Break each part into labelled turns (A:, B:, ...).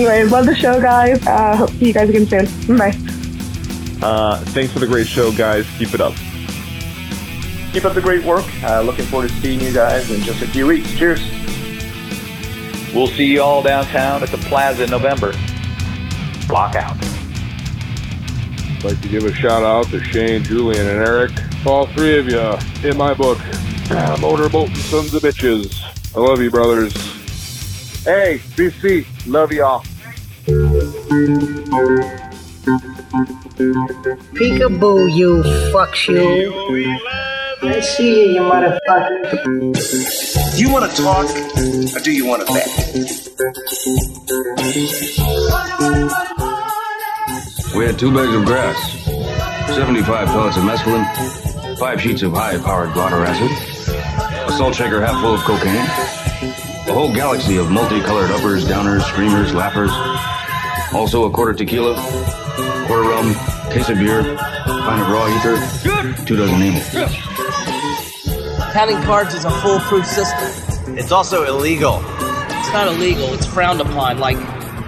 A: anyways, love the show, guys. Uh, hope to see you guys again soon. Bye.
B: Uh, thanks for the great show, guys. Keep it up.
C: Keep up the great work. Uh, looking forward to seeing you guys in just a few weeks. Cheers.
D: We'll see you all downtown at the Plaza in November. Block out.
E: I'd like to give a shout out to Shane, Julian, and Eric. All three of you in my book. Ah, Motorboat sons of bitches. I love you, brothers. Hey, BC, love y'all.
F: Peekaboo, you fucks you. I see you, you motherfucker.
G: Do you want to talk or do you want to bet?
H: We had two bags of grass, 75 pellets of mescaline, five sheets of high-powered blotter acid, a salt shaker half full of cocaine, a whole galaxy of multicolored uppers, downers, screamers, lappers, also a quarter tequila, quarter rum, case of beer, pint of raw ether, two dozen amyl.
I: Counting cards is a foolproof system.
G: It's also illegal.
I: It's not illegal, it's frowned upon, like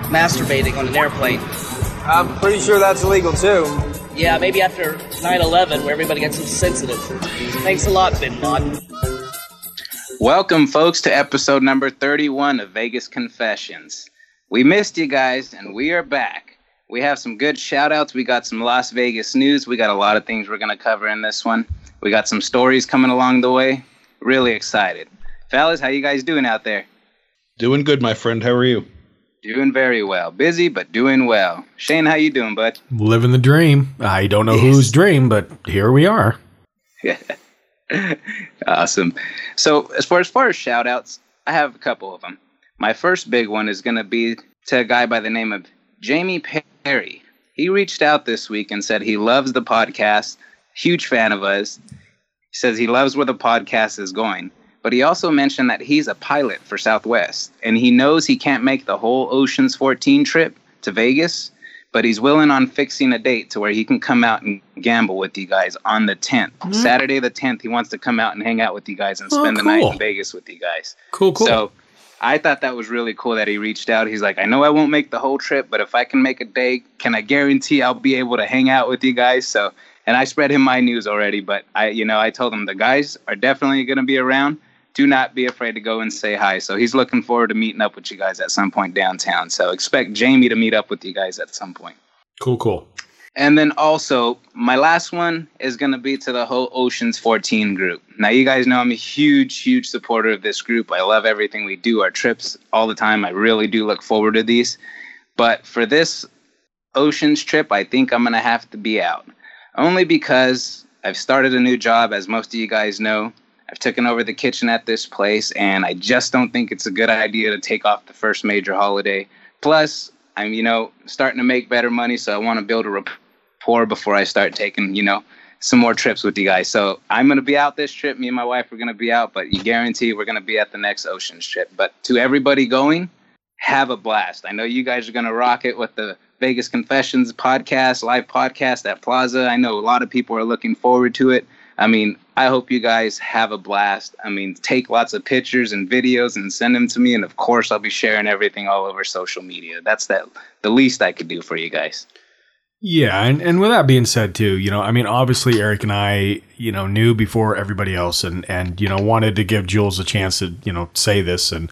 I: masturbating on an airplane.
J: I'm pretty sure that's illegal too.
I: Yeah, maybe after 9 11, where everybody gets so sensitive. Thanks a lot, Bin Laden.
K: Welcome, folks, to episode number 31 of Vegas Confessions. We missed you guys, and we are back. We have some good shout outs. We got some Las Vegas news. We got a lot of things we're going to cover in this one. We got some stories coming along the way. Really excited. Fellas, how you guys doing out there?
L: Doing good, my friend. How are you?
K: Doing very well. Busy, but doing well. Shane, how you doing, bud?
M: Living the dream. I don't know yes. whose dream, but here we are.
K: Yeah. awesome. So, as far as far as shout outs, I have a couple of them. My first big one is going to be to a guy by the name of Jamie Perry. He reached out this week and said he loves the podcast, huge fan of us. He says he loves where the podcast is going. But he also mentioned that he's a pilot for Southwest and he knows he can't make the whole Oceans 14 trip to Vegas, but he's willing on fixing a date to where he can come out and gamble with you guys on the 10th. Mm-hmm. Saturday the 10th, he wants to come out and hang out with you guys and oh, spend cool. the night in Vegas with you guys.
M: Cool, cool.
K: So I thought that was really cool that he reached out. He's like, I know I won't make the whole trip, but if I can make a day, can I guarantee I'll be able to hang out with you guys? So, and I spread him my news already, but I, you know, I told him the guys are definitely going to be around. Do not be afraid to go and say hi. So he's looking forward to meeting up with you guys at some point downtown. So expect Jamie to meet up with you guys at some point.
M: Cool, cool.
K: And then also, my last one is going to be to the whole Oceans 14 group. Now, you guys know I'm a huge, huge supporter of this group. I love everything we do, our trips all the time. I really do look forward to these. But for this Oceans trip, I think I'm going to have to be out. Only because I've started a new job, as most of you guys know. I've taken over the kitchen at this place, and I just don't think it's a good idea to take off the first major holiday. Plus, I'm, you know, starting to make better money, so I want to build a rapport before I start taking, you know, some more trips with you guys. So I'm going to be out this trip. Me and my wife are going to be out, but you guarantee we're going to be at the next Oceans trip. But to everybody going, have a blast. I know you guys are going to rock it with the Vegas Confessions podcast, live podcast at Plaza. I know a lot of people are looking forward to it. I mean, I hope you guys have a blast. I mean, take lots of pictures and videos and send them to me. And of course, I'll be sharing everything all over social media. That's that the least I could do for you guys.
M: Yeah, and, and with that being said too, you know, I mean obviously Eric and I, you know, knew before everybody else and and you know, wanted to give Jules a chance to, you know, say this and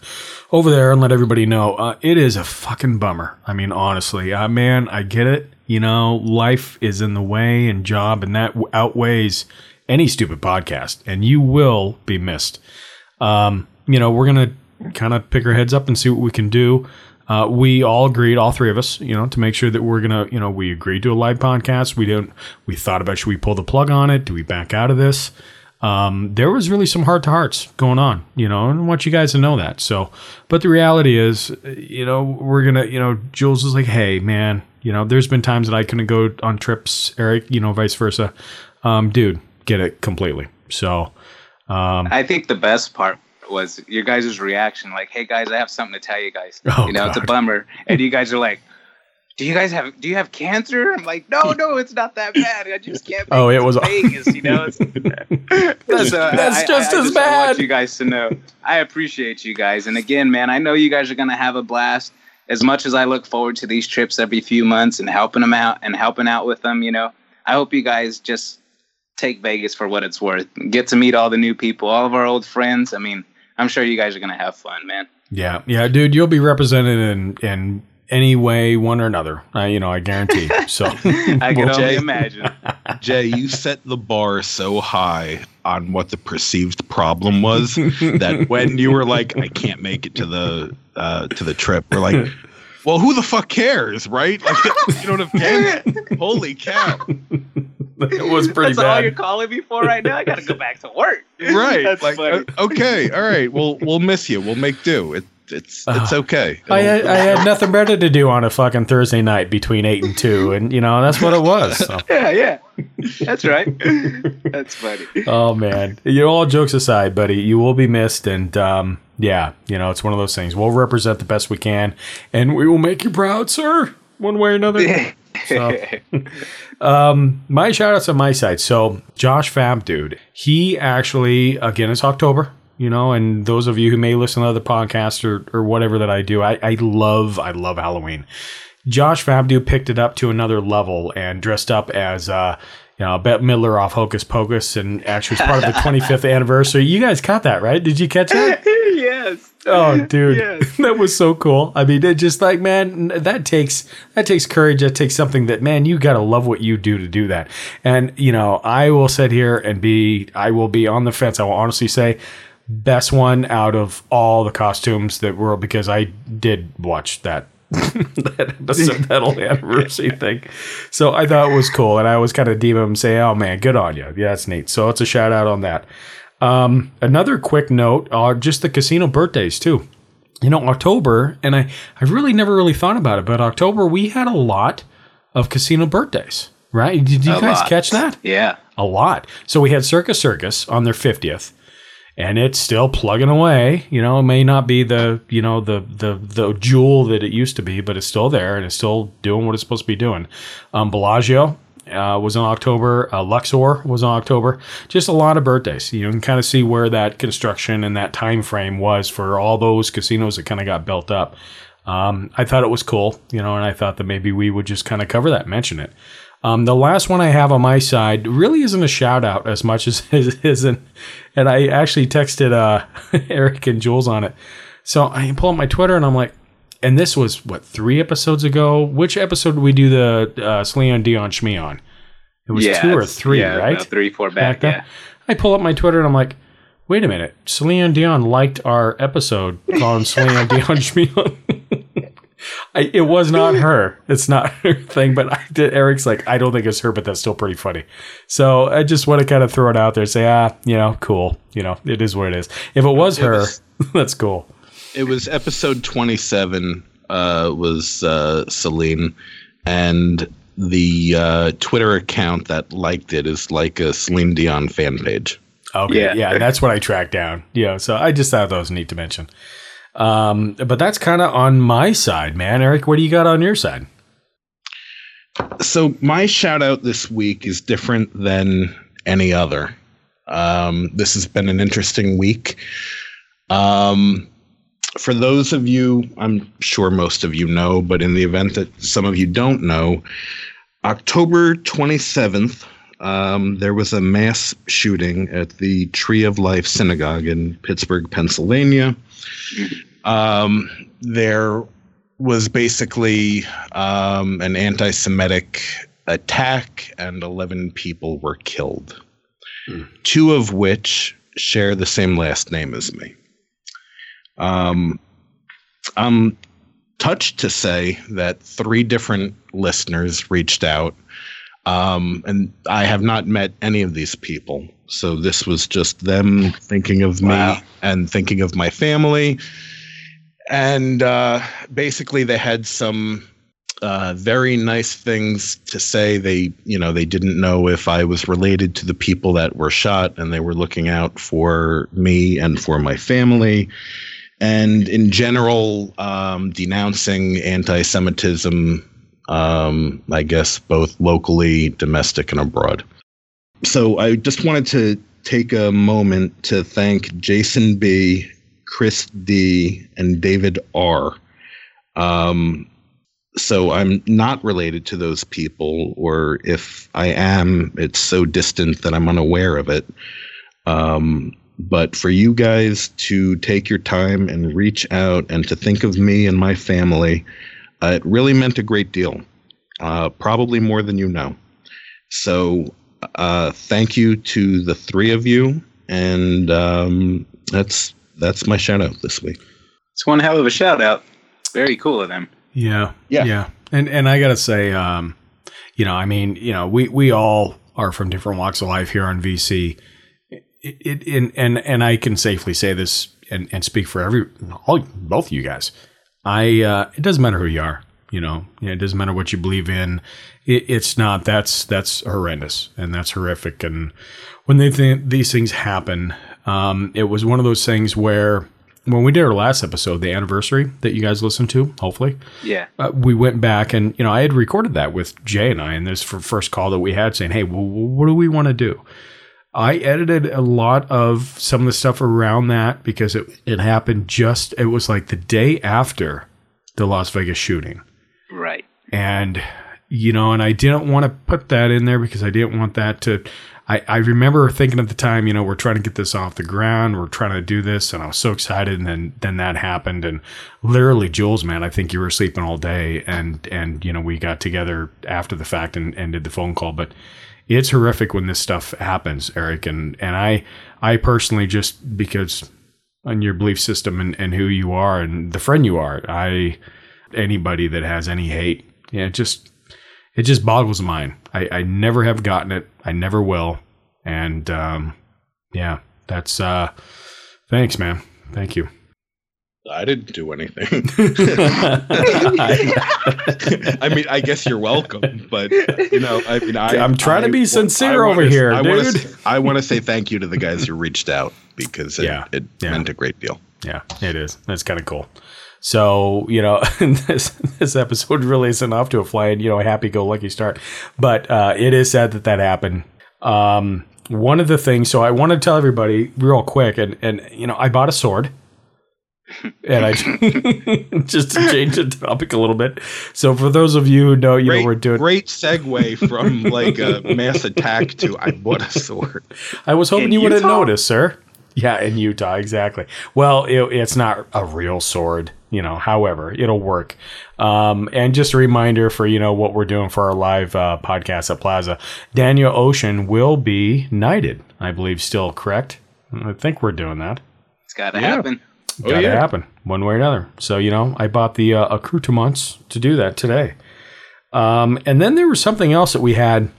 M: over there and let everybody know. Uh, it is a fucking bummer. I mean, honestly, uh, man, I get it. You know, life is in the way and job and that outweighs any stupid podcast and you will be missed. Um, you know, we're going to kind of pick our heads up and see what we can do. Uh, we all agreed, all three of us, you know, to make sure that we're gonna, you know, we agreed to a live podcast. We didn't. We thought about should we pull the plug on it? Do we back out of this? Um, there was really some heart to hearts going on, you know, and I want you guys to know that. So, but the reality is, you know, we're gonna, you know, Jules is like, hey, man, you know, there's been times that I couldn't go on trips, Eric, you know, vice versa. Um, dude, get it completely. So, um,
K: I think the best part was your guys' reaction, like, "Hey guys, I have something to tell you guys." Oh, you know, God. it's a bummer, and you guys are like, "Do you guys have? Do you have cancer?" I'm like, "No, no, it's not that bad. I just can't."
M: oh, it was
K: Vegas, you know.
M: that's, uh, that's I, just I, I as
K: just
M: bad.
K: I want you guys to know, I appreciate you guys, and again, man, I know you guys are gonna have a blast. as much as I look forward to these trips every few months and helping them out and helping out with them, you know, I hope you guys just take Vegas for what it's worth. Get to meet all the new people, all of our old friends. I mean, I'm sure you guys are going to have fun, man.
M: Yeah, yeah, dude, you'll be represented in in any way, one or another. Uh, you know, I guarantee. So
K: I can
L: Well,
K: only
L: Jay-
K: imagine.
L: Jay, you set the bar so high on what the perceived problem was that when you were like, I can't make it to the uh, to the trip, we're like, well, who the fuck cares, right? Like, you know what I'm? Holy cow!
M: it was pretty
K: That's all you're calling me for right now. I got to go back to work.
L: Right?
K: That's
L: like,
K: funny.
L: okay, all right. We'll we'll miss you. We'll make do. It, it's it's okay.
M: I had, I had nothing better to do on a fucking Thursday night between eight and two, and you know that's what it was. So.
K: yeah, yeah. That's right. That's funny.
M: Oh man, you know, all jokes aside, buddy, you will be missed, and um, yeah, you know, it's one of those things. We'll represent the best we can, and we will make you proud, sir, one way or another. So, um, my shout outs on my side. So, Josh Fab, dude, he actually, again, it's October, you know, and those of you who may listen to other podcasts or, or whatever that I do, I, I love, I love Halloween. Josh Fabdu picked it up to another level and dressed up as, uh, you know, Bette Midler off Hocus Pocus and actually was part of the 25th anniversary. You guys caught that, right? Did you catch that?
K: yes.
M: Oh, dude,
K: Yes.
M: that was so cool. I mean, it just like, man, that takes that takes courage. That takes something that, man, you gotta love what you do to do that. And you know, I will sit here and be, I will be on the fence. I will honestly say, best one out of all the costumes that were because I did watch that that episode, that whole anniversary thing. So I thought it was cool, and I always kind of deem him and say, "Oh man, good on you. Yeah, that's neat." So it's a shout out on that. Um, another quick note: uh, just the casino birthdays too. You know, October, and I I really never really thought about it, but October we had a lot of casino birthdays. Right? Did you
K: A
M: guys
K: lot.
M: catch that?
K: Yeah.
M: a lot. So we had Circus Circus on their 50th and it's still plugging away. You know, it may not be the, you know, the the the jewel that it used to be, but it's still there and it's still doing what it's supposed to be doing. Um Bellagio uh, was in October. Uh, Luxor was in October. Just a lot of birthdays. You can kind of see where that construction and that time frame was for all those casinos that kind of got built up. Um, I thought it was cool, you know, and I thought that maybe we would just kind of cover that, mention it. Um, the last one I have on my side really isn't a shout out as much as it isn't. And I actually texted uh, Eric and Jules on it. So I pull up my Twitter and I'm like, and this was what three episodes ago. Which episode did we do the uh, Celine Dion Shmee on? It was
K: Yeah,
M: two or three,
K: yeah,
M: right?
K: three, four back,
M: then.
K: yeah.
M: I pull up my Twitter and I'm like, wait a minute. Celine Dion liked our episode on Celine Dion Shmee. I, it was not her. It's not her thing, but I did, Eric's like, I don't think it's her, but that's still pretty funny. So I just want to kind of throw it out there, and say, ah, you know, cool. You know, it is what it is. If it was her, that's cool.
L: It was episode 27 uh, was uh, Celine, and the uh, Twitter account that liked it is like a Celine Dion fan page.
M: Okay,
K: Yeah.
M: yeah, that's what I tracked down. Yeah, so I just thought that was neat to mention. Um, but that's kind of on my side, man. Eric, what do you got on your side?
L: So my shout out this week is different than any other. Um, this has been an interesting week. Um, for those of you, I'm sure most of you know, but in the event that some of you don't know, October 27th, um, there was a mass shooting at the Tree of Life Synagogue in Pittsburgh, Pennsylvania. Um, there was basically um, an anti Semitic attack, and 11 people were killed, two of which share the same last name as me. Um, I'm touched to say that three different listeners reached out, um, and I have not met any of these people. So this was just them thinking of me and thinking of my family. And uh, basically, they had some uh, very nice things to say. They, you know, they didn't know if I was related to the people that were shot, and they were looking out for me and for my family and in general, um, denouncing anti Semitism, um, I guess, both locally, domestic, and abroad. So I just wanted to take a moment to thank Jason B., Chris D., and David R. Um, so I'm not related to those people, or if I am, it's so distant that I'm unaware of it. Um, but for you guys to take your time and reach out and to think of me and my family, uh, it really meant a great deal. Uh, probably more than you know. So uh, thank you to the three of you, and um, that's that's my shout out this week.
K: It's one hell of a shout out. Very cool of them.
M: Yeah.
L: Yeah.
M: Yeah. And and I gotta say, um, you know, I mean, you know, we we all are from different walks of life here on VC. It, it, and and and I can safely say this and, and speak for every all both of you guys. I uh, it doesn't matter who you are, you know. It doesn't matter what you believe in. It, it's not that's that's horrendous and that's horrific. And when they think these things happen, um, it was one of those things where when we did our last episode, the anniversary that you guys listened to, hopefully,
K: Yeah.
M: uh, we went back and you know I had recorded that with Jay and I, and this for first call that we had saying, "Hey, well, what do we want to do?" I edited a lot of some of the stuff around that because it it happened just it was like the day after the Las Vegas shooting,
K: Right.
M: and you know, and I didn't want to put that in there because I didn't want that to. I, I remember thinking at the time, you know, we're trying to get this off the ground, we're trying to do this, and I was so excited, and then then that happened, and literally, Jules, man, I think you were sleeping all day, and and you know, we got together after the fact and, and did the phone call, but it's horrific when this stuff happens, Eric, and and I I personally just because on your belief system and, and who you are and the friend you are, I anybody that has any hate, yeah, it just it just boggles mind. I, I never have gotten it. I never will. And um, yeah, that's uh, thanks, man. Thank you.
L: I didn't do anything. I mean, I guess you're welcome, but you know, I mean, I,
M: I'm trying to be
L: I-
M: sincere
L: I
M: over
L: wanna-
M: here,
L: I wanna
M: dude.
L: say- I want to say thank you to the guys who reached out because it,
M: Yeah,
L: it
M: yeah.
L: meant a great deal.
M: Yeah, it is. That's kind of cool. So you know, this this episode really isn't off to a flying you know happy go lucky start, but uh, it is sad that that happened. Um, one of the things, so I want to tell everybody real quick, and and you know, I bought a sword. And I just to change the topic a little bit. So for those of you who know, you know, we're doing
L: Great segue from like a mass attack to I bought a sword.
M: I was hoping
L: In
M: you would have
L: Utah?
M: noticed, sir. Yeah, in Utah, exactly. Well, it, it's not a real sword, you know. However, it'll work. Um, and just a reminder for you know what we're doing for our live uh, podcast at Plaza. Daniel Ocean will be knighted, I believe. Still correct? I think we're doing that.
K: It's got to
M: Yeah.
K: happen.
M: Got to happen one way or another. So you know, I bought the uh, accoutrements to do that today. Um, and then there was something else that we had.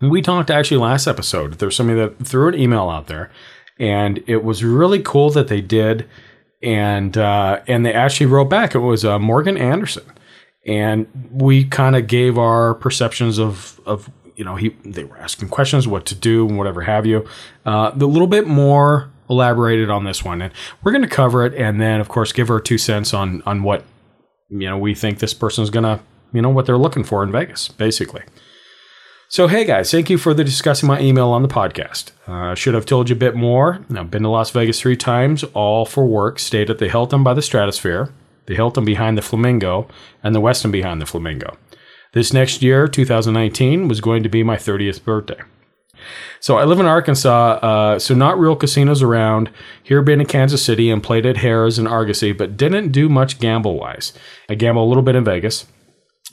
M: We talked actually last episode. There's somebody that threw an email out there, and it was really cool that they did. And uh, and they actually wrote back. It was uh, Morgan Anderson, and we kind of gave our perceptions of of you know he they were asking questions, what to do, and whatever have you. Uh, a little bit more elaborated on this one, and we're going to cover it, and then of course give our two cents on on what you know we think this person's gonna you know what they're looking for in Vegas, basically. So hey guys, thank you for the discussing my email on the podcast. Uh, should have told you a bit more. I've been to Las Vegas three times, all for work. Stayed at the Hilton by the Stratosphere, the Hilton behind the Flamingo, and the Westin behind the Flamingo. This next year, 2019, was going to be my 30th birthday. So I live in Arkansas, uh, so not real casinos around. Here, been in Kansas City and played at Harrah's and Argosy, but didn't do much gamble wise. I gamble a little bit in Vegas.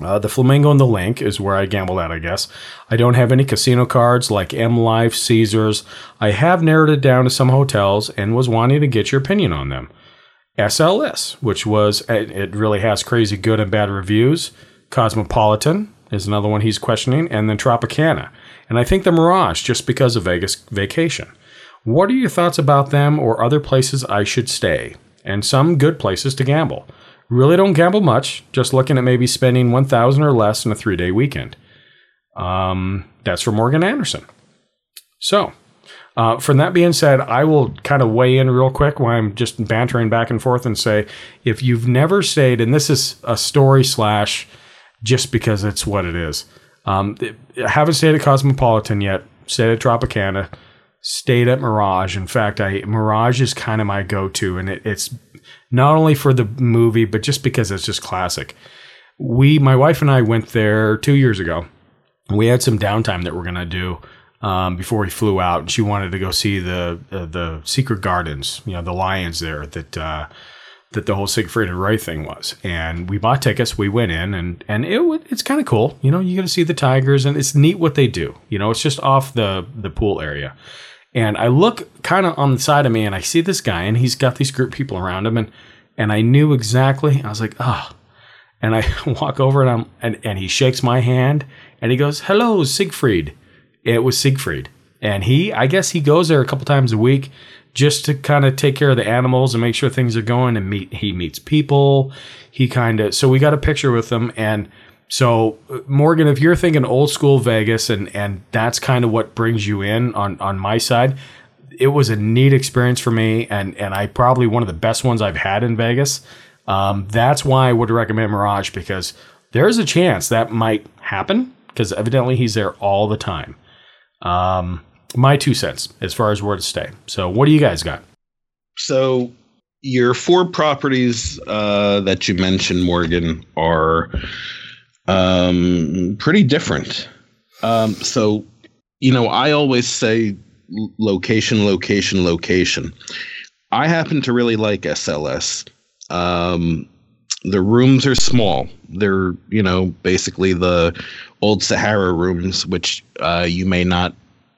M: Uh, the Flamingo and the LINQ is where I gambled at, I guess. I don't have any casino cards like M Life, Caesars. I have narrowed it down to some hotels and was wanting to get your opinion on them. SLS, which was, it really has crazy good and bad reviews. Cosmopolitan is another one he's questioning, and then Tropicana. And I think the Mirage, just because of Vegas vacation. What are your thoughts about them or other places I should stay? And some good places to gamble. Really don't gamble much, just looking at maybe spending 1000 or less in a three day weekend. Um, that's for Morgan Anderson. So, uh, from that being said, I will kind of weigh in real quick while I'm just bantering back and forth and say if you've never stayed, and this is a story slash just because it's what it is. Um, I haven't stayed at Cosmopolitan yet, stayed at Tropicana, stayed at Mirage. In fact, I Mirage is kind of my go to, and it, it's not only for the movie, but just because it's just classic. We, my wife and I, went there two years ago. We had some downtime that we're gonna do um, before we flew out, and she wanted to go see the uh, the Secret Gardens, you know, the lions there that uh, that the whole Siegfried and Roy thing was. And we bought tickets, we went in, and and it it's kind of cool. You know, you get to see the tigers, and it's neat what they do. You know, it's just off the the pool area. And I look kind of on the side of me, and I see this guy, and he's got these group people around him, and and I knew exactly. I was like, ah. Oh. And I walk over and I'm and, and he shakes my hand and he goes, "Hello, Siegfried." It was Siegfried, and he I guess he goes there a couple times a week just to kind of take care of the animals and make sure things are going and meet he meets people. He kind of so we got a picture with him and so morgan if you're thinking old school vegas and and that's kind of what brings you in on on my side it was a neat experience for me and and i probably one of the best ones i've had in vegas. Um, that's why i would recommend mirage because there's a chance that might happen because evidently he's there all the time. Um, my two cents as far as where to stay. So, what do you guys got?
L: So, your four properties uh, that you mentioned, Morgan, are um, pretty different. Um, so, you know, I always say location, location, location. I happen to really like SLS. Um, the rooms are small. They're, you know, basically the old Sahara rooms, which uh, you may not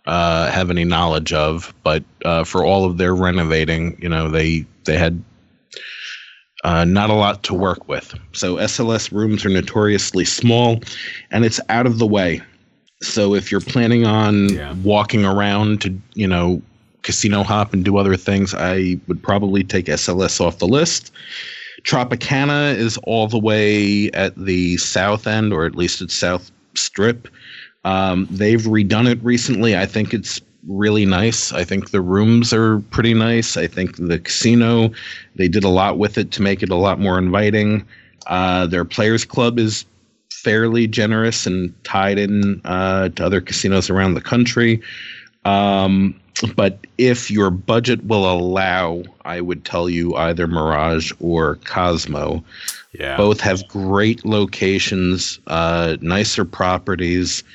L: uh, have any knowledge of. But uh, for all of their renovating, you know, they they had uh, not a lot to work with. So SLS rooms are notoriously small, and it's out of the way. So if you're planning on yeah. walking around to, you know, casino hop and do other things, I would probably take SLS off the list. Tropicana is all the way at the south end, or at least its south strip. Um, they've redone it recently. I think it's really nice. I think the rooms are pretty nice. I think the casino, they did a lot with it to make it a lot more inviting. Uh, their players club is fairly generous and tied in uh, to other casinos around the country. Um, but if your budget will allow, I would tell you either Mirage or Cosmo.
M: Yeah.
L: Both have great locations, uh, nicer properties.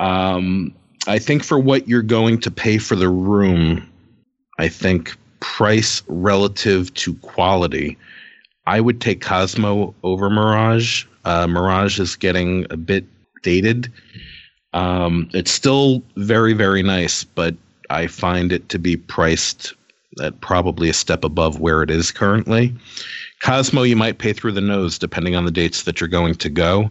L: Um, I think for what you're going to pay for the room, I think price relative to quality, I would take Cosmo over Mirage. Uh, Mirage is getting a bit dated. Um, it's still very, very nice, but I find it to be priced at probably a step above where it is currently. Cosmo, you might pay through the nose depending on the dates that you're going to go.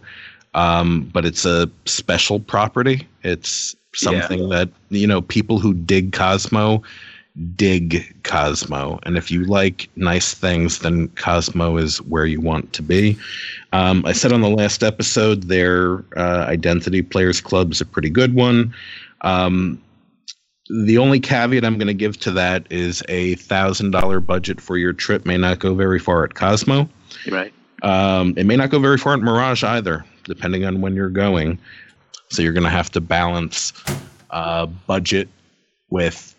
L: Um, but it's a special property. It's something yeah. that you know people who dig Cosmo dig Cosmo, and if you like nice things, then Cosmo is where you want to be. Um, I said on the last episode, their uh, Identity Players Club is a pretty good one. Um, the only caveat I'm going to give to that is a thousand dollar budget for your trip may not go very far at Cosmo.
K: Right.
L: Um, it may not go very far at Mirage either depending on when you're going. So you're going to have to balance uh, budget with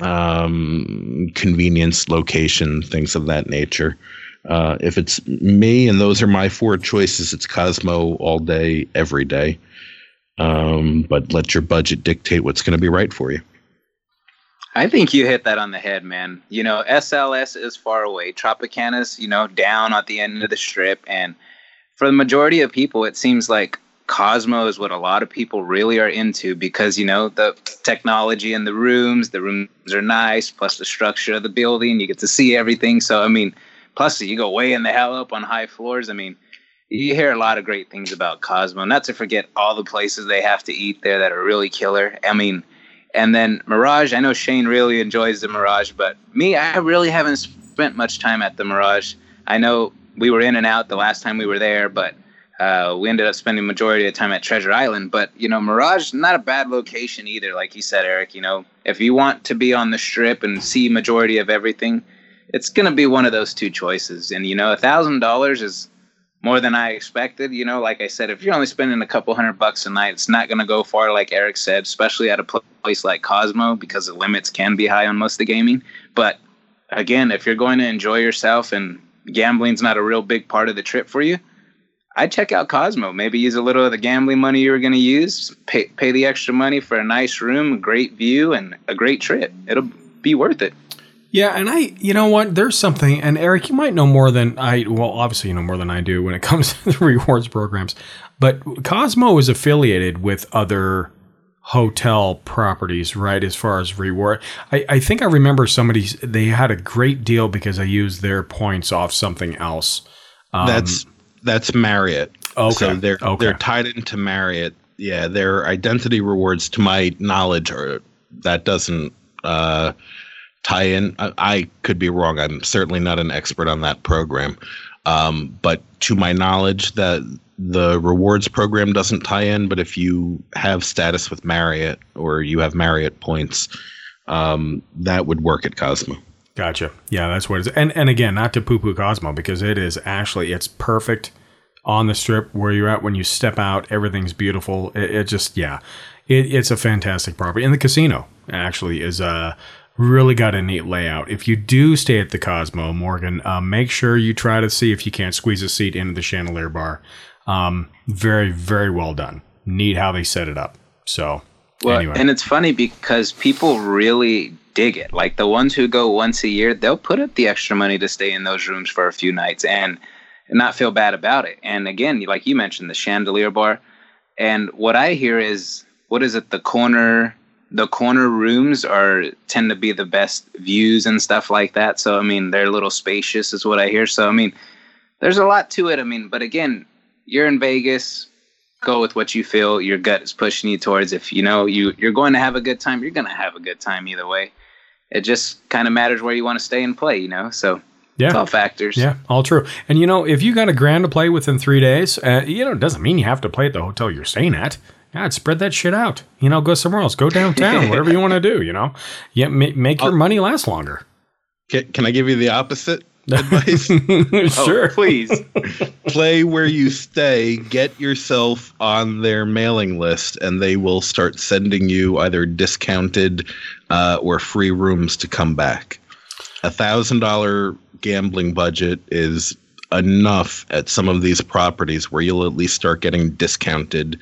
L: um, convenience, location, things of that nature. Uh, if it's me and those are my four choices, it's Cosmo all day, every day. Um, but let your budget dictate what's going to be right for you.
K: I think you hit that on the head, man. You know, SLS is far away. Tropicana's, you know, down at the end of the strip, and for the majority of people, it seems like Cosmo is what a lot of people really are into because, you know, the technology in the rooms, the rooms are nice, plus the structure of the building, you get to see everything. So, I mean, plus you go way in the hell up on high floors. I mean, you hear a lot of great things about Cosmo, not to forget all the places they have to eat there that are really killer. I mean, and then Mirage, I know Shane really enjoys the Mirage, but me, I really haven't spent much time at the Mirage. I know we were in and out the last time we were there, but uh, we ended up spending majority of the time at Treasure Island. But you know, Mirage not a bad location either. Like you said, Eric. You know, if you want to be on the strip and see majority of everything, it's gonna be one of those two choices. And you know, a thousand dollars is more than I expected. You know, like I said, if you're only spending a couple hundred bucks a night, it's not gonna go far. Like Eric said, especially at a place like Cosmo because the limits can be high on most of the gaming. But again, if you're going to enjoy yourself and gambling's not a real big part of the trip for you, I'd check out Cosmo. Maybe use a little of the gambling money you were going to use, pay, pay the extra money for a nice room, great view, and a great trip. It'll be worth it.
M: Yeah, and I, you know what? There's something, and Eric, you might know more than I. Well, obviously, you know more than I do when it comes to the rewards programs. But Cosmo is affiliated with other hotel properties, right? As far as reward, I, I think I remember somebody they had a great deal because I used their points off something else. Um,
L: that's that's Marriott.
M: Okay.
L: So they're
M: Okay.
L: they're tied into Marriott. Yeah, their identity rewards, to my knowledge, are that doesn't uh, tie in. I, I could be wrong. I'm certainly not an expert on that program. Um, but to my knowledge, that the rewards program doesn't tie in. But if you have status with Marriott or you have Marriott points, um, that would work at Cosmo.
M: Gotcha. Yeah, that's what it is. And and again, not to poo poo Cosmo because it is actually it's perfect on the strip where you're at when you step out. Everything's beautiful. It, it just yeah, it, it's a fantastic property. And the casino actually is uh really got a neat layout. If you do stay at the Cosmo, Morgan, uh, make sure you try to see if you can't squeeze a seat into the chandelier bar. Um, very very well done. Neat how they set it up. So
K: Well,
M: anyway.
K: and it's funny because people really dig it. Like the ones who go once a year, they'll put up the extra money to stay in those rooms for a few nights and not feel bad about it. And again, like you mentioned, the chandelier bar. And what I hear is, what is it? The corner, the corner rooms are tend to be the best views and stuff like that. So I mean, they're a little spacious, is what I hear. So I mean, there's a lot to it. I mean, but again, you're in Vegas go with what you feel your gut is pushing you towards. If you know you you're going to have a good time, you're going to have a good time either way. It just kind of matters where you want to stay and play, you know. So
M: Yeah.
K: it's all factors.
M: Yeah, all true. And you know, if you got a grand to play within three days, uh, you know, it doesn't mean you have to play at the hotel you're staying at. God, spread that shit out. You know, go somewhere else. Go downtown. whatever you want to do. You know, yeah, ma- make your money last longer.
L: Can, can I give you the opposite advice?
M: sure,
K: please.
L: Play where you stay. Get yourself on their mailing list, and they will start sending you either discounted uh, or free rooms to come back. A thousand dollar gambling budget is enough at some of these properties where you'll at least start getting discounted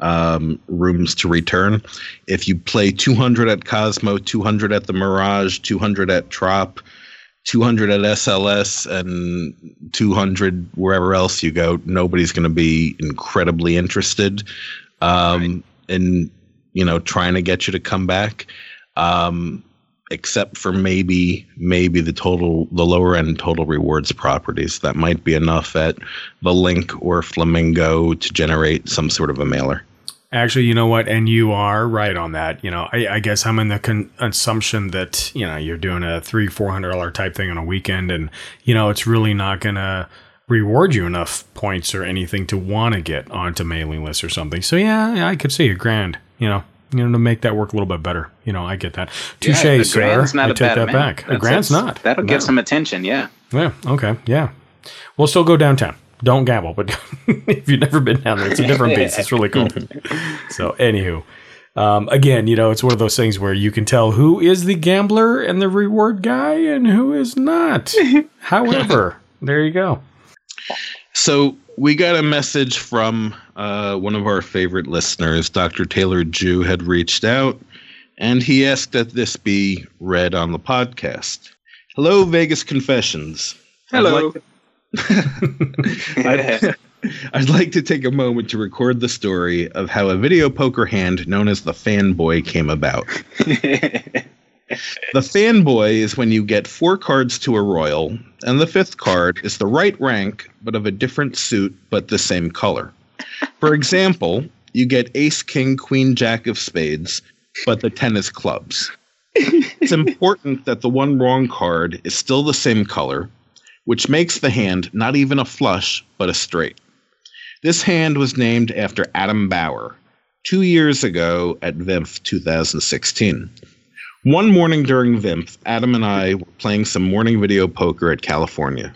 L: um, rooms to return. If you play 200 at Cosmo, 200 at the Mirage, 200 at Trop, 200 at SLS, and 200 wherever else you go, nobody's going to be incredibly interested um, in you know trying to get you to come back. Um, except for maybe maybe the total the lower end total rewards properties that might be enough at the LINQ or flamingo to generate some sort of a mailer
M: Actually, you know what? And you are right on that. You know, I, I guess I'm in the con- assumption that you know you're doing a three, four hundred dollar type thing on a weekend, and you know it's really not gonna reward you enough points or anything to want to get onto mailing lists or something. So yeah, yeah, I could see a grand. You know, you know to make that work a little bit better. You know, I get that. Touche,
K: Yeah,
M: sir.
K: grand's not
M: I
K: a
M: take
K: bad
M: that
K: amount.
M: back. A grand's not.
K: That'll
M: No.
K: get some attention. Yeah.
M: Yeah. Okay. Yeah. We'll still go downtown. Don't gamble, but if you've never been down there, it's a different beast. It's really cool. So, anywho, um, again, you know, it's one of those things where you can tell who is the gambler and the reward guy and who is not. However, there you go.
L: So we got a message from uh, one of our favorite listeners, Dr. Taylor Jew, had reached out, and he asked that this be read on the podcast. Hello, Vegas Confessions. I'd
K: Hello.
L: I'd, I'd like to take a moment to record the story of how a video poker hand known as the Fanboy came about. The fanboy is when you get four cards to a royal, and the fifth card is the right rank, but of a different suit, but the same color. For example, you get ace, king, queen, jack of spades, but the ten is clubs. It's important that the one wrong card is still the same color, which makes the hand not even a flush, but a straight. This hand was named after Adam Bauer, two years ago at VIMF 2016. One morning during VIMF, Adam and I were playing some morning video poker at California.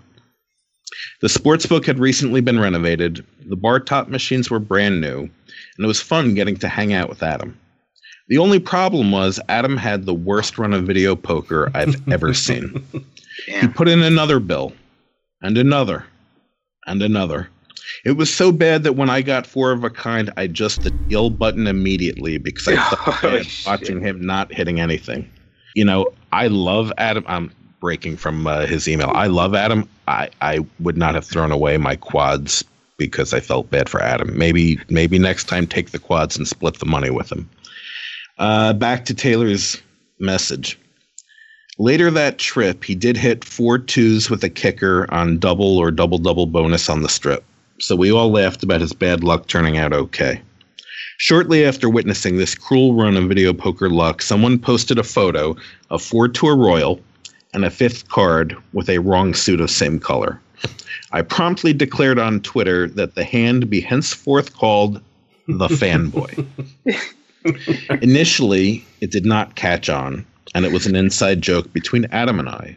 L: The sportsbook had recently been renovated, the bar top machines were brand new, and it was fun getting to hang out with Adam. The only problem was Adam had the worst run of video poker I've ever seen. He put in another bill, and another, and another. It was so bad that when I got four of a kind, I just the deal button immediately because I bad watching him not hitting anything. You know, I love Adam. I'm breaking from uh, his email. I love Adam. I, I would not have thrown away my quads because I felt bad for Adam. Maybe maybe next time take the quads and split the money with him. Uh, back to Taylor's message. Later that trip, he did hit four twos with a kicker on double or double double bonus on the strip. So we all laughed about his bad luck turning out okay. Shortly after witnessing this cruel run of video poker luck, someone posted a photo of four to a royal and a fifth card with a wrong suit of same color. I promptly declared on Twitter that the hand be henceforth called the fanboy. Initially, it did not catch on, and it was an inside joke between Adam and I.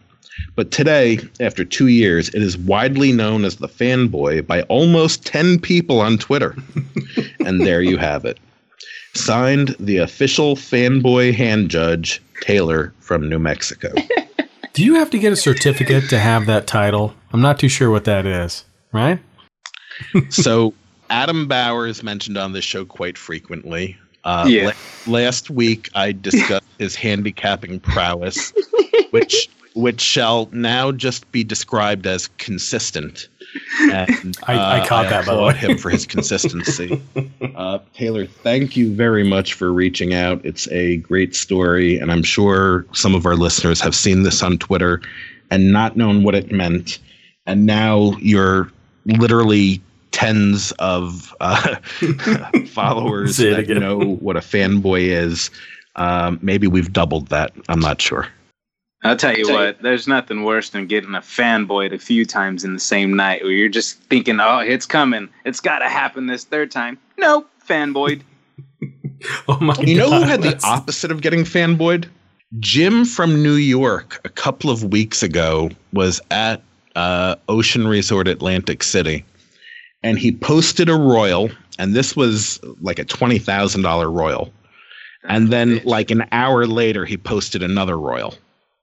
L: But today, after two years, it is widely known as the fanboy by almost 10 people on Twitter. and there you have it. Signed, the official fanboy hand judge, Taylor from New Mexico.
M: Do you have to get a certificate to have that title? I'm not too sure what that is, right?
L: so, Adam Bauer is mentioned on this show quite frequently. Uh,
K: Yeah.
L: la- last week, I discussed his handicapping prowess, which which shall now just be described as consistent. And
M: I- I caught that, by the
L: applaud
M: way.
L: him for his consistency. Uh, Taylor, thank you very much for reaching out. It's a great story, and I'm sure some of our listeners have seen this on Twitter and not known what it meant. And now you're literally tens of uh, followers that
M: again.
L: know what a fanboy is. Um, maybe we've doubled that. I'm not sure.
K: I'll tell you
L: Tell you-
K: what, there's nothing worse than getting a fanboy a few times in the same night where you're just thinking, oh, it's coming. It's got to happen this third time. Nope, fanboyed.
M: Oh my god.
L: You know who
M: God,
L: had the opposite of getting fanboyed? Jim from New York a couple of weeks ago was at uh, Ocean Resort Atlantic City, and he posted a royal, and this was like a twenty thousand dollar royal, and then like an hour later he posted another royal.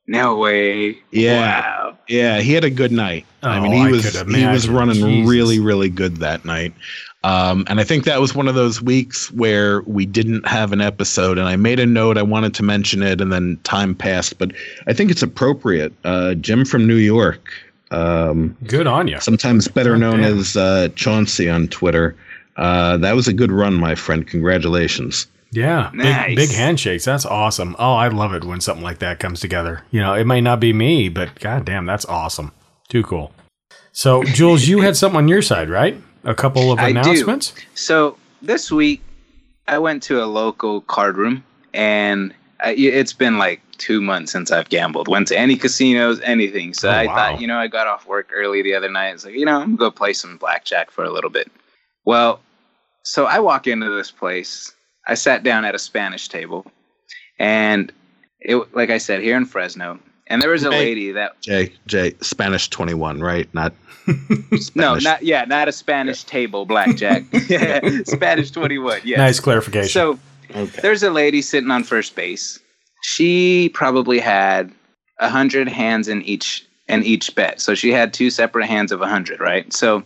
K: No way.
L: Yeah,
K: Wow.
L: yeah, he had a good night. I
M: Oh,
L: mean, he
M: I
L: was he was running
M: Jesus.
L: really, really good that night. Um, and I think that was one of those weeks where we didn't have an episode, and I made a note. I wanted to mention it, and then time passed. But I think it's appropriate. Uh, Jim from New York, um,
M: Good on you.
L: sometimes better known
M: damn.
L: as uh, Chauncey on Twitter. Uh, that was a good run, my friend. Congratulations.
M: Yeah,
K: Nice.
M: big, big handshakes. That's awesome. Oh, I love it when something like that comes together. You know, it might not be me, but goddamn, that's awesome. Too cool. So, Jules, you had something on your side, right? A couple of
K: I do.
M: announcements.
K: So this week, I went to a local card room, and I, it's been like two months since I've gambled. Went to any casinos, anything. So
M: Oh,
K: I
M: wow.
K: thought, you know, I got off work early the other night. It's like, you know, I'm gonna go play some blackjack for a little bit. Well, so I walk into this place. I sat down at a Spanish table, and it, like I said, here in Fresno, and there was a
L: Hey.
K: lady that
L: Jay, Jay, Spanish twenty one, right? Not
K: no, not yeah, not a Spanish table blackjack. Spanish twenty one. Yeah,
M: Nice clarification.
K: So
L: okay.
K: there's a lady sitting on first base. She probably had a hundred hands in each in each bet. So she had two separate hands of a hundred, right? So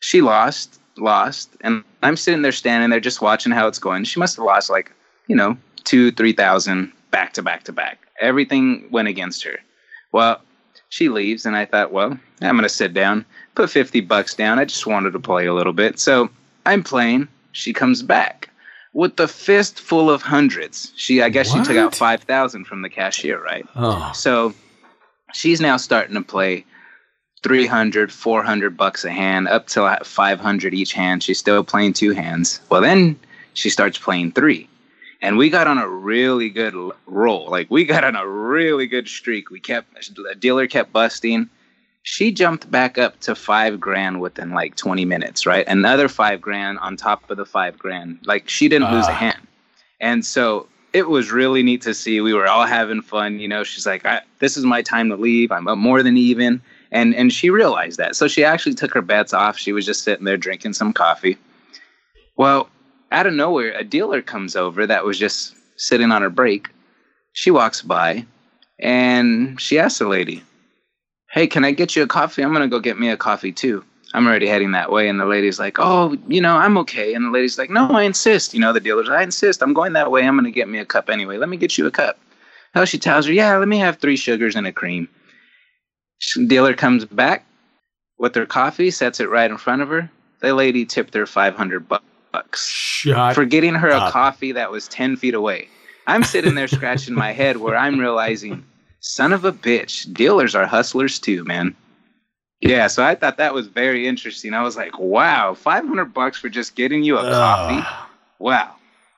K: she lost, lost, and I'm sitting there standing there just watching how it's going. She must have lost like, you know, two, three thousand back to back to back. Everything went against her. Well, she leaves and I thought, well, I'm gonna sit down, put fifty bucks down. I just wanted to play a little bit. So I'm playing. She comes back with the fist full of hundreds. She I guess she took out five thousand from the cashier, right?
M: oh,
K: So she's now starting to play 300, 400 bucks a hand, up to 500 each hand. She's still playing two hands. Well, then she starts playing three. And we got on a really good roll. Like we got on a really good streak. We kept, the dealer kept busting. She jumped back up to five grand within like 20 minutes, right? Another five grand on top of the five grand. Like she didn't lose a
M: Ah.
K: hand. And so it was really neat to see. We were all having fun. You know, she's like, I, "This is my time to leave. I'm up more than even." And and she realized that. So she actually took her bets off. She was just sitting there drinking some coffee. Well, out of nowhere, a dealer comes over that was just sitting on her break. She walks by and she asks the lady, Hey, can I get you a coffee? I'm going to go get me a coffee too. I'm already heading that way. And the lady's like, Oh, you know, I'm okay. And the lady's like, No, I insist. You know, the dealer's, I insist. I'm going that way. I'm going to get me a cup anyway. Let me get you a cup. Hell, she tells her, Yeah, let me have three sugars and a cream. Dealer comes back with her coffee, sets it right in front of her. The lady tipped her 500 bucks
M: Shut
K: for getting her a coffee that was 10 feet away. I'm sitting there scratching my head where I'm realizing, son of a bitch, dealers are hustlers too, man. Yeah, so I thought that was very interesting. I was like, wow, 500 bucks for just getting you a coffee? Wow.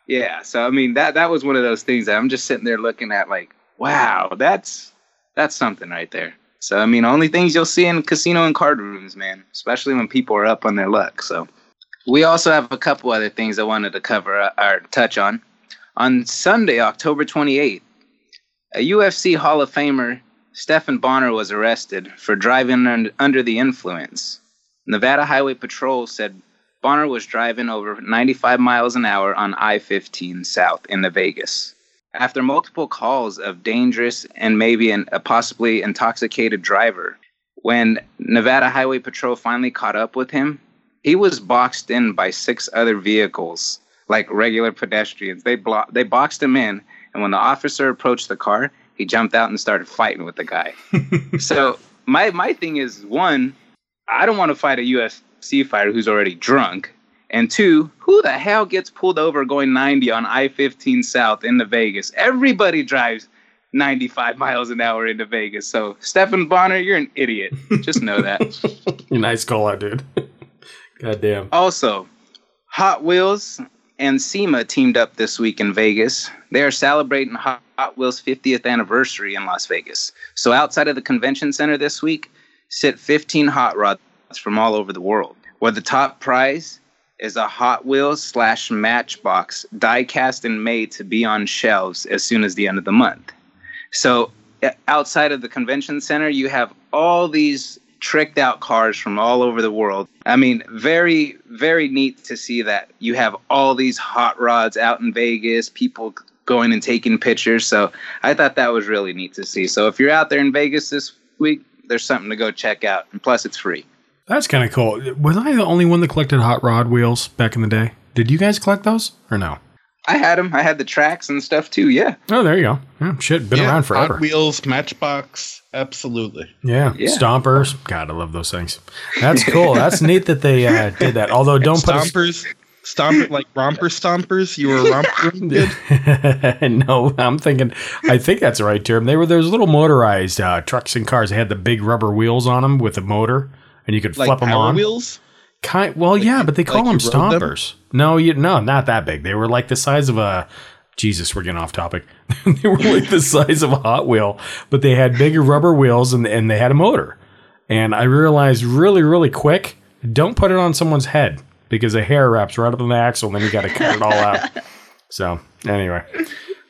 K: Yeah, so I mean that that was one of those things that I'm just sitting there looking at like, wow, that's that's something right there. So I mean, only things you'll see in casino and card rooms, man, especially when people are up on their luck. So we also have a couple other things I wanted to cover uh, or touch on. On Sunday, October 28th, a UFC Hall of Famer, Stephan Bonnar, was arrested for driving un- under the influence. Nevada Highway Patrol said Bonnar was driving over 95 miles an hour on I 15 south in the Vegas. After multiple calls of dangerous and maybe an, a possibly intoxicated driver, when Nevada Highway Patrol finally caught up with him, he was boxed in by six other vehicles, like regular pedestrians. They blo- they boxed him in, and when the officer approached the car, he jumped out and started fighting with the guy. so my my thing is one, I don't want to fight a UFC fighter who's already drunk, and two, who the hell gets pulled over going 90 on I-15 South into Vegas? Everybody drives 95 miles an hour into Vegas. So Stephan Bonnar, you're an idiot. Just know that.
M: nice call out, dude. Goddamn.
K: Also, Hot Wheels and SEMA teamed up this week in Vegas. They are celebrating Hot Wheels' 50th anniversary in Las Vegas. So outside of the convention center this week, sit 15 hot rods from all over the world. Where the top prize is a Hot Wheels slash Matchbox die cast and made to be on shelves as soon as the end of the month. So outside of the convention center, you have all these tricked out cars from all over the world. I mean, very, very neat to see that you have all these hot rods out in Vegas, people going and taking pictures. So I thought that was really neat to see. So if you're out there in Vegas this week, there's something to go check out. And plus, it's free.
M: That's kind of cool. Was I the only one that collected hot rod wheels back in the day? Did you guys collect those or no?
K: I had them. I had the tracks and stuff too. Yeah.
M: Oh, there you go. Yeah, shit, been
L: Yeah,
M: around forever.
L: Hot Wheels, Matchbox, absolutely.
M: Yeah.
L: Yeah.
M: stompers. God, I love those things. That's cool. That's neat that they uh, did that. Although, don't put a,
L: Stompers, stomper like romper stompers. You were a romper kid.
M: no, I'm thinking. I think that's the right term. They were those little motorized uh, trucks and cars. They had the big rubber wheels on them with a motor, and you could
L: Like
M: flip them
L: Power
M: on.
L: Wheels.
M: Kind, well, yeah, but they call
L: like
M: them
L: you rode them?
M: stompers. No, you no, not that big. They were like the size of a. Jesus, we're getting off topic. they were like the size of a Hot Wheel, but they had bigger rubber wheels and and they had a motor. And I realized really, really quick, don't put it on someone's head because the hair wraps right up on the axle, and then you got to cut it all out. So anyway,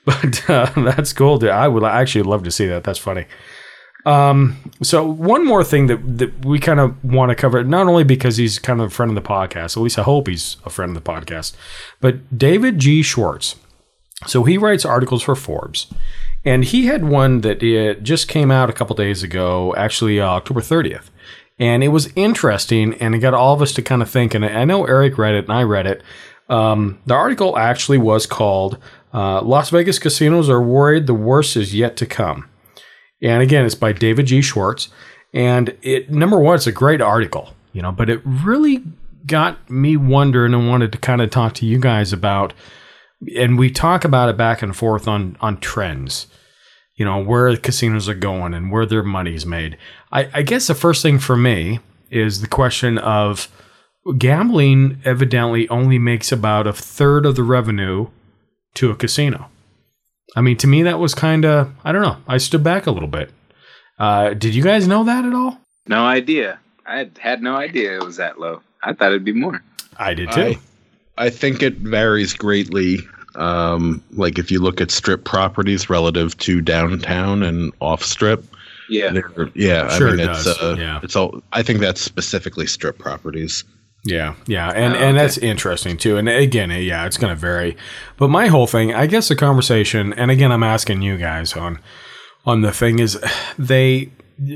M: but uh, that's cool. Dude. I would actually love to see that. That's funny. Um, so one more thing that, that we kind of want to cover, not only because he's kind of a friend of the podcast, at least I hope he's a friend of the podcast, but David G. Schwartz. So he writes articles for Forbes, and he had one that it just came out a couple days ago, actually uh, October 30th. And it was interesting, and it got all of us to kind of think. And I know Eric read it, and I read it. Um, the article actually was called uh, Las Vegas Casinos Are Worried the Worst Is Yet to Come. And again, it's by David G. Schwartz. And it number one, it's a great article, you know, but it really got me wondering and wanted to kind of talk to you guys about and we talk about it back and forth on on trends. You know, where the casinos are going and where their money's made. I, I guess the first thing for me is the question of gambling evidently only makes about a third of the revenue to a casino. I mean, to me, that was kind of, I don't know, I stood back a little bit. Uh, did you guys know that at all?
K: No idea. I had, had no idea it was that low. I thought it'd be more.
M: I did
L: I, I think it varies greatly. Um, like if you look at strip properties relative to downtown and off strip.
K: Yeah.
L: yeah.
M: Sure
L: I mean,
M: it
L: it's
M: does,
L: uh,
M: yeah.
L: it's all. I think that's specifically strip properties.
M: Yeah, yeah, and
K: Oh,
M: and
K: okay.
M: that's interesting too. And again, eh, yeah, it's going to vary. But my whole thing, I guess, the conversation, and again, I'm asking you guys on on the thing is they.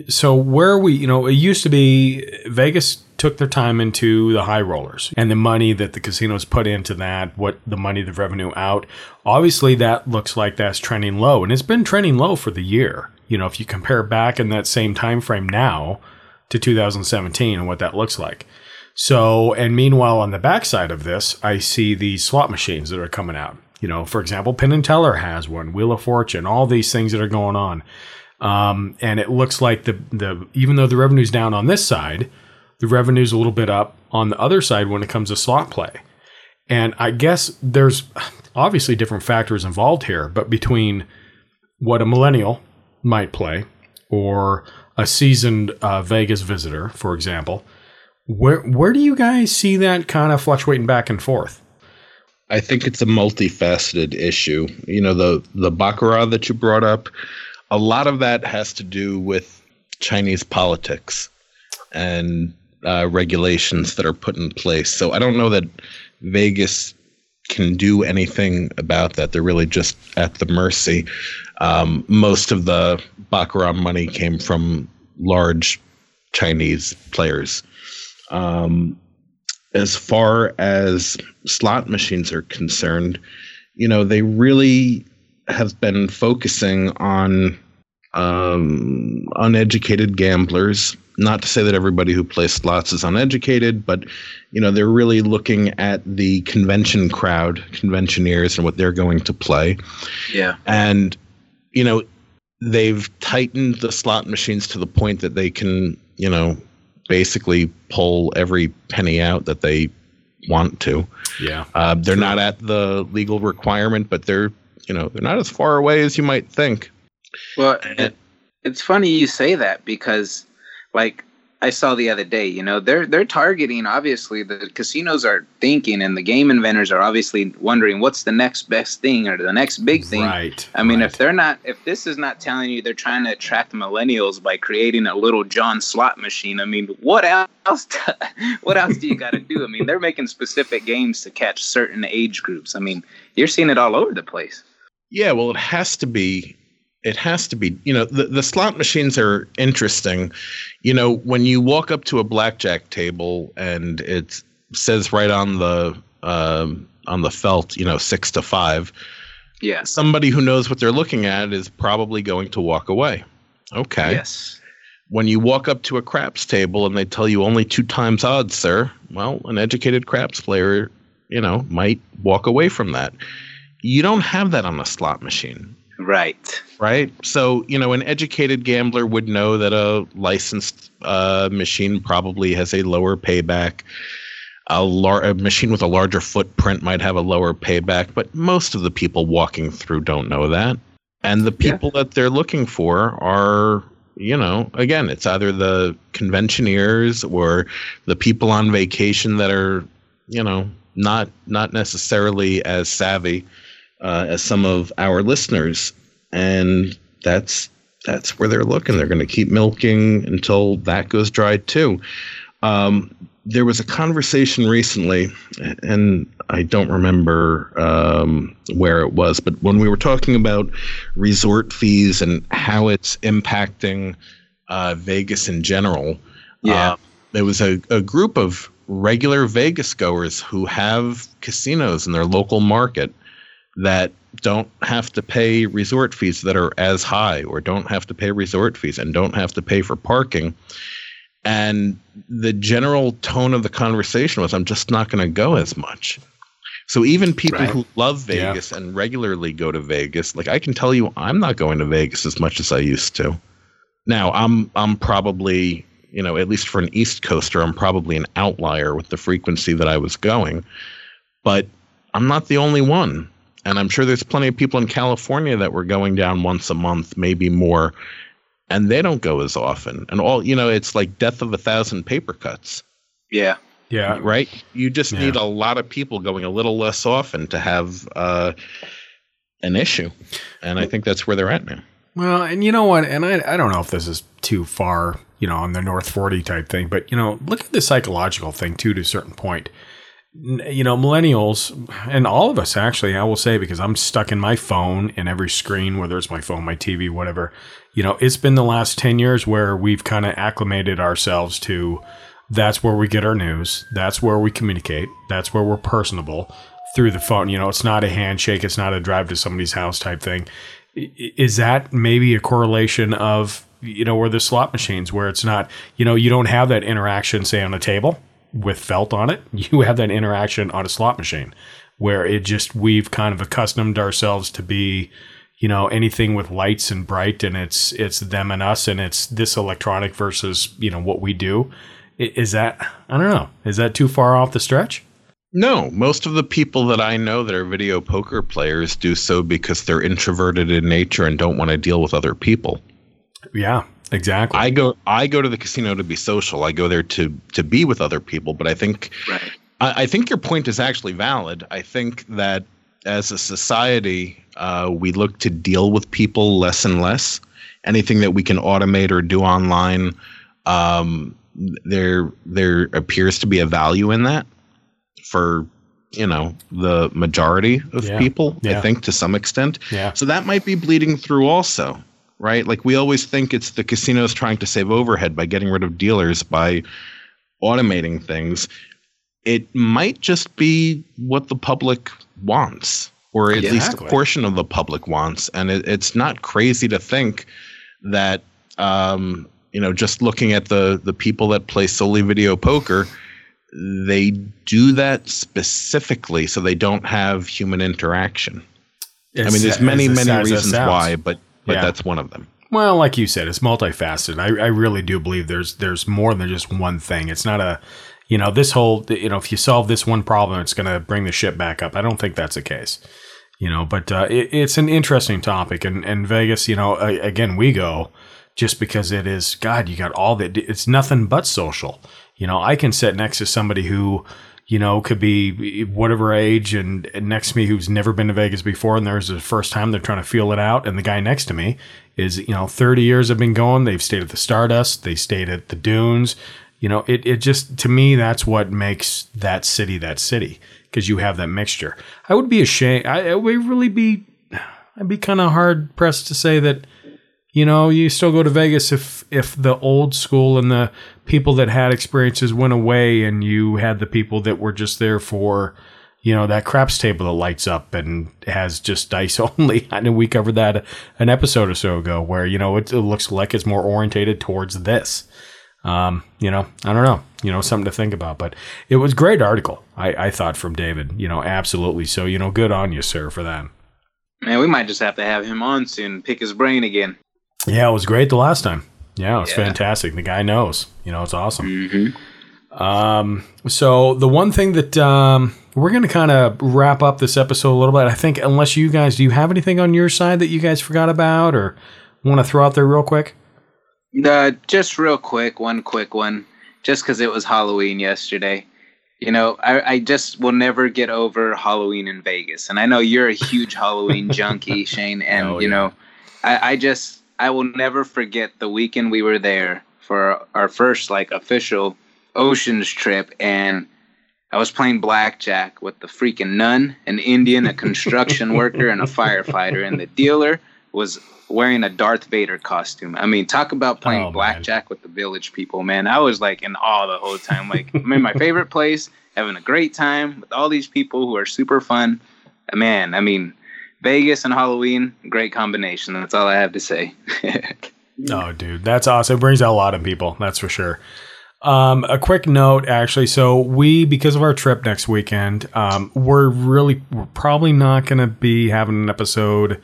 M: So where we, you know, it used to be Vegas took their time into the high rollers and the money that the casinos put into that, what the money, the revenue out. Obviously, that looks like that's trending low, and it's been trending low for the year. You know, if you compare back in that same time frame now to 2017 and what that looks like. So, and meanwhile, on the backside of this, I see these slot machines that are coming out. You know, for example, Penn and Teller has one, Wheel of Fortune, all these things that are going on. Um, and it looks like the the even though the revenue's down on this side, the revenue's a little bit up on the other side when it comes to slot play. And I guess there's obviously different factors involved here, but between what a millennial might play or a seasoned uh, Vegas visitor, for example, where where do you guys see that kind of fluctuating back and forth?
L: I think it's a multifaceted issue. You know, the the baccarat that you brought up, a lot of that has to do with Chinese politics and uh, regulations that are put in place. So I don't know that Vegas can do anything about that. They're really just at the mercy. Um, most of the baccarat money came from large Chinese players. Um, as far as slot machines are concerned, you know, they really have been focusing on um, uneducated gamblers. Not to say that everybody who plays slots is uneducated, but you know they're really looking at the convention crowd, conventioneers, and what they're going to play.
K: Yeah.
L: And you know they've tightened the slot machines to the point that they can, you know, basically pull every penny out that they want to.
M: Yeah.
L: Uh, they're not at the legal requirement, but they're, you know, they're not as far away as you might think.
K: Well, it, it's funny you say that because, like, I saw the other day, you know, they're they're targeting. Obviously, the casinos are thinking, and the game inventors are obviously wondering what's the next best thing or the next big thing.
M: Right.
K: I mean, if they're not, if this is not telling you they're trying to attract millennials by creating a Lil Jon slot machine, I mean, what else? what else do you got to do? I mean, they're making specific games to catch certain age groups. I mean, you're seeing it all over the place.
L: Yeah, well, it has to be. It has to be. You know, the the slot machines are interesting. You know, when you walk up to a blackjack table and it says right on the um, on the felt, you know, six to five.
K: Yeah.
L: Somebody who knows what they're looking at is probably going to walk away. Okay.
K: Yes.
L: When you walk up to a craps table and they tell you only two times odds, sir, well, an educated craps player, you know, might walk away from that. You don't have that on a slot machine.
K: Right.
L: Right. So, you know, an educated gambler would know that a licensed uh, machine probably has a lower payback. A, lar- a machine with a larger footprint might have a lower payback, but most of the people walking through don't know that. And the people that they're looking for are, you know, again, it's either the conventioneers or the people on vacation that are, you know, not not necessarily as savvy uh, as some of our listeners, and that's that's where they're looking. They're going to keep milking until that goes dry too. Um, there was a conversation recently, and I don't remember um, where it was, but when we were talking about resort fees and how it's impacting uh, Vegas in general,
K: Yeah.
L: uh, there was a, a group of regular Vegas goers who have casinos in their local market that don't have to pay resort fees that are as high or don't have to pay resort fees and don't have to pay for parking. And the general tone of the conversation was, I'm just not going to go as much. So even people
K: Right.
L: who love Vegas and regularly go to Vegas, like I can tell you, I'm not going to Vegas as much as I used to. Now I'm I'm probably you know at least for an East Coaster, I'm probably an outlier with the frequency that I was going, but I'm not the only one, and I'm sure there's plenty of people in California that were going down once a month, maybe more, and they don't go as often. And all you know, it's like death of a thousand paper cuts.
K: Yeah.
M: Yeah.
L: Right. You just
M: Yeah.
L: need a lot of people going a little less often to have uh, an issue, and I think that's where they're at now.
M: Well, and you know what? And I, I don't know if this is too far you know, on the North 40 type thing. But, you know, look at the psychological thing too, to a certain point. You know, millennials and all of us actually, I will say, because I'm stuck in my phone in every screen, whether it's my phone, my TV, whatever. You know, it's been the last 10 years where we've kind of acclimated ourselves to that's where we get our news. That's where we communicate. That's where we're personable through the phone. You know, it's not a handshake. It's not a drive to somebody's house type thing. Is that maybe a correlation of, you know, where the slot machines, where it's not, you know, you don't have that interaction, say, on a table with felt on it. You have that interaction on a slot machine where it just, we've kind of accustomed ourselves to be, you know, anything with lights and bright and it's, it's them and us and it's this electronic versus, you know, what we do. Is that, I don't know, is that too far off the stretch?
L: No, most of the people that I know that are video poker players do so because they're introverted in nature and don't want to deal with other people.
M: Yeah, exactly.
L: I go I go to the casino to be social. I go there to to be with other people. But I think I, I think your point is actually valid. I think that as a society, uh, we look to deal with people less and less. Anything that we can automate or do online, um, there there appears to be a value in that for you know the majority of
M: Yeah.
L: people.
M: Yeah.
L: I think to some extent.
M: Yeah.
L: So that might be bleeding through also, right? Like we always think it's the casinos trying to save overhead by getting rid of dealers by automating things. It might just be what the public wants, or at least a portion of the public wants, and it, it's not crazy to think that um, you know just looking at the the people that play solely video poker they do that specifically so they don't have human interaction. I mean, there's many, many
M: sad as that
L: reasons why, but but
M: Yeah.
L: that's one of them.
M: Well, like you said, it's multifaceted. I, I really do believe there's there's more than just one thing. It's not a, you know, this whole you know, if you solve this one problem, it's going to bring the ship back up. I don't think that's the case. You know, but uh, it, it's an interesting topic, and and Vegas, you know, a- again, we go just because it is. God, you got all that. It's nothing but social. You know, I can sit next to somebody who, you know, could be whatever age and, and next to me who's never been to Vegas before and there's the first time they're trying to feel it out. And the guy next to me is, you know, 30 years have been going. They've stayed at the Stardust. They stayed at the Dunes. You know, it, it just, to me, that's what makes that city that city because you have that mixture. I would be ashamed. I, I would really be, I'd be kind of hard pressed to say that, you know, you still go to Vegas if if the old school and the people that had experiences went away, and you had the people that were just there for, you know, that craps table that lights up and has just dice only. I know we covered that an episode or so ago, where you know it, it looks like it's more orientated towards this. Um, you know, I don't know, you know, something to think about. But it was great article, I, I thought from David. You know, absolutely. So you know, good on you, sir, for that.
K: Man, we might just have to have him on soon pick his brain again.
M: Yeah, it was great the last time. Yeah, it was
K: Yeah.
M: fantastic. The guy knows. You know, it's awesome. Um, so the one thing that um, we're going to kind of wrap up this episode a little bit. I think, unless you guys, do you have anything on your side that you guys forgot about or want to throw out there real quick?
K: Uh, just real quick, one quick one. Just because it was Halloween yesterday. You know, I, I just will never get over Halloween in Vegas. And I know you're a huge Halloween junkie, Shane. And, you know, I, I just, I will never forget the weekend we were there for our first, like, official Oceans trip. And I was playing blackjack with the freaking nun, an Indian, a construction worker, and a firefighter. And the dealer was wearing a Darth Vader costume. I mean, talk about playing
M: Oh,
K: blackjack with the village people, man. I was like in awe the whole time. Like, I'm in my favorite place, having a great time with all these people who are super fun. Man, I mean, Vegas and Halloween, great combination. That's all I have to say.
M: Oh, dude, that's awesome. It brings out a lot of people, that's for sure. Um, a quick note, actually. So we, because of our trip next weekend, um, we're really, we're probably not going to be having an episode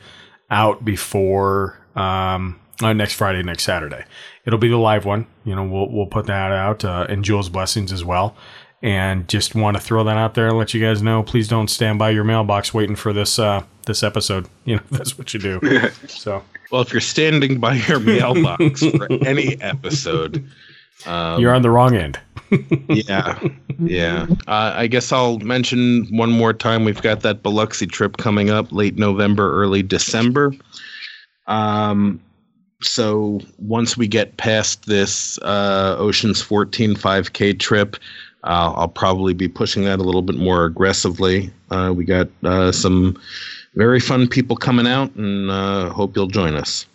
M: out before um, uh, next Friday, next Saturday. It'll be the live one. You know, we'll we'll put that out uh, in Jules' blessings as well. And just want to throw that out there and let you guys know. Please don't stand by your mailbox waiting for this uh, this episode. You know, that's what you do. so
L: Well, if you're standing by your mailbox for any episode, um,
M: you're on the wrong end.
L: yeah, yeah. Uh, I guess I'll mention one more time. We've got that Biloxi trip coming up late November, early December. Um, so once we get past this uh, Oceans 14 5K trip, uh, I'll probably be pushing that a little bit more aggressively. Uh, we got uh, some very fun people coming out, and uh, hope you'll join us.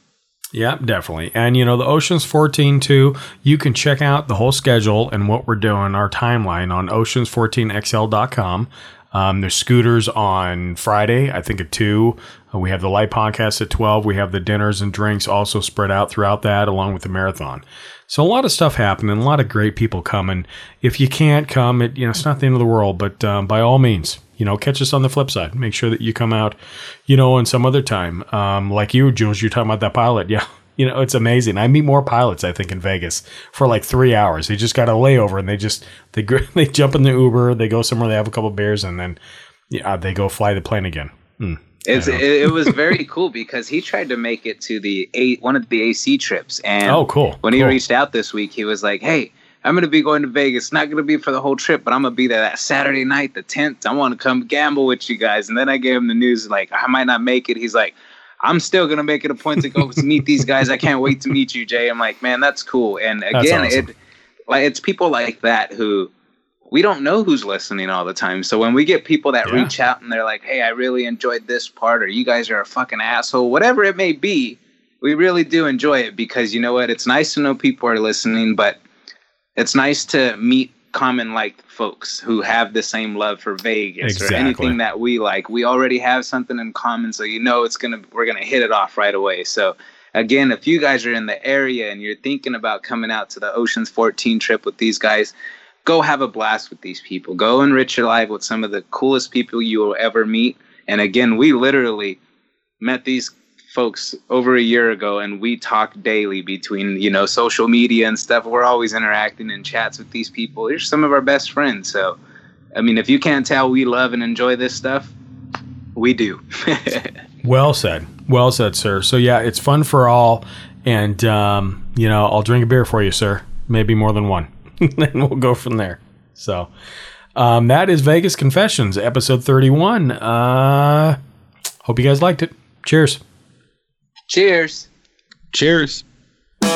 M: Yeah, definitely. And you know, the Oceans 14 too, you can check out the whole schedule and what we're doing, our timeline on oceans14xl.com. Um, there's scooters on Friday, I think at 2. Uh, we have the light podcast at 12. We have the dinners and drinks also spread out throughout that, along with the marathon. So a lot of stuff happening, a lot of great people coming. If you can't come, it you know it's not the end of the world, but um, by all means, you know, catch us on the flip side. Make sure that you come out, you know, in some other time. Um, like you, Jules, you're talking about that pilot. Yeah. You know, it's amazing. I meet more pilots, I think, in Vegas for like three hours. They just got a layover and they just, they, they jump in the Uber, they go somewhere, they have a couple beers, and then yeah, they go fly the plane again. Hmm.
K: It's, it, it was very cool because he tried to make it to the eight one of the AC trips, and
M: Oh, cool,
K: When he reached out this week, he was like, "Hey, I'm gonna be going to Vegas. Not gonna be for the whole trip, but I'm gonna be there that Saturday night, the 10th. I want to come gamble with you guys." And then I gave him the news like I might not make it. He's like, "I'm still gonna make it a point to go to meet these guys. I can't wait to meet you, Jay." I'm like, "Man, that's cool." And again,
M: awesome.
K: it like it's people like that who we don't know who's listening all the time. So when we get people that
M: Yeah.
K: reach out and they're like, "Hey, I really enjoyed this part," or "You guys are a fucking asshole," whatever it may be, we really do enjoy it because you know what? It's nice to know people are listening, but it's nice to meet common like folks who have the same love for Vegas
M: Exactly.
K: or anything that we like. We already have something in common, so you know it's gonna we're gonna hit it off right away. So again, if you guys are in the area and you're thinking about coming out to the Oceans 14 trip with these guys, go have a blast with these people. Go enrich your life with some of the coolest people you will ever meet. And again, we literally met these folks over a year ago and we talk daily between, you know, social media and stuff. We're always interacting in chats with these people. They're some of our best friends. So, I mean, if you can't tell we love and enjoy this stuff, we do.
M: Well said. Well said, sir. So yeah, it's fun for all, and um, you know, I'll drink a beer for you, sir. Maybe more than one, and we'll go from there. So um, that is Vegas Confessions, episode thirty-one. Uh, hope you guys liked it. Cheers.
K: Cheers.
L: Cheers.
N: We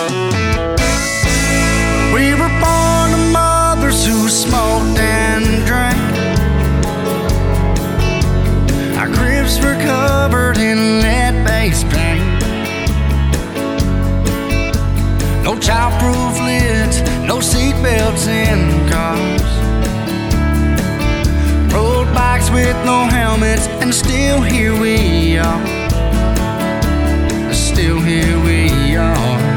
N: were born to mothers who smoked and drank. Our cribs were covered in lead-based paint. No child-proof lids, no seatbelts in cars. Road bikes with no helmets, and still here we are. Still here we are.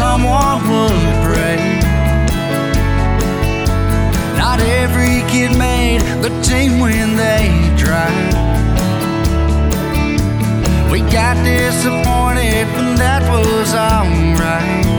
N: Someone would pray. Not every kid made the team when they tried. We got disappointed, but that was alright.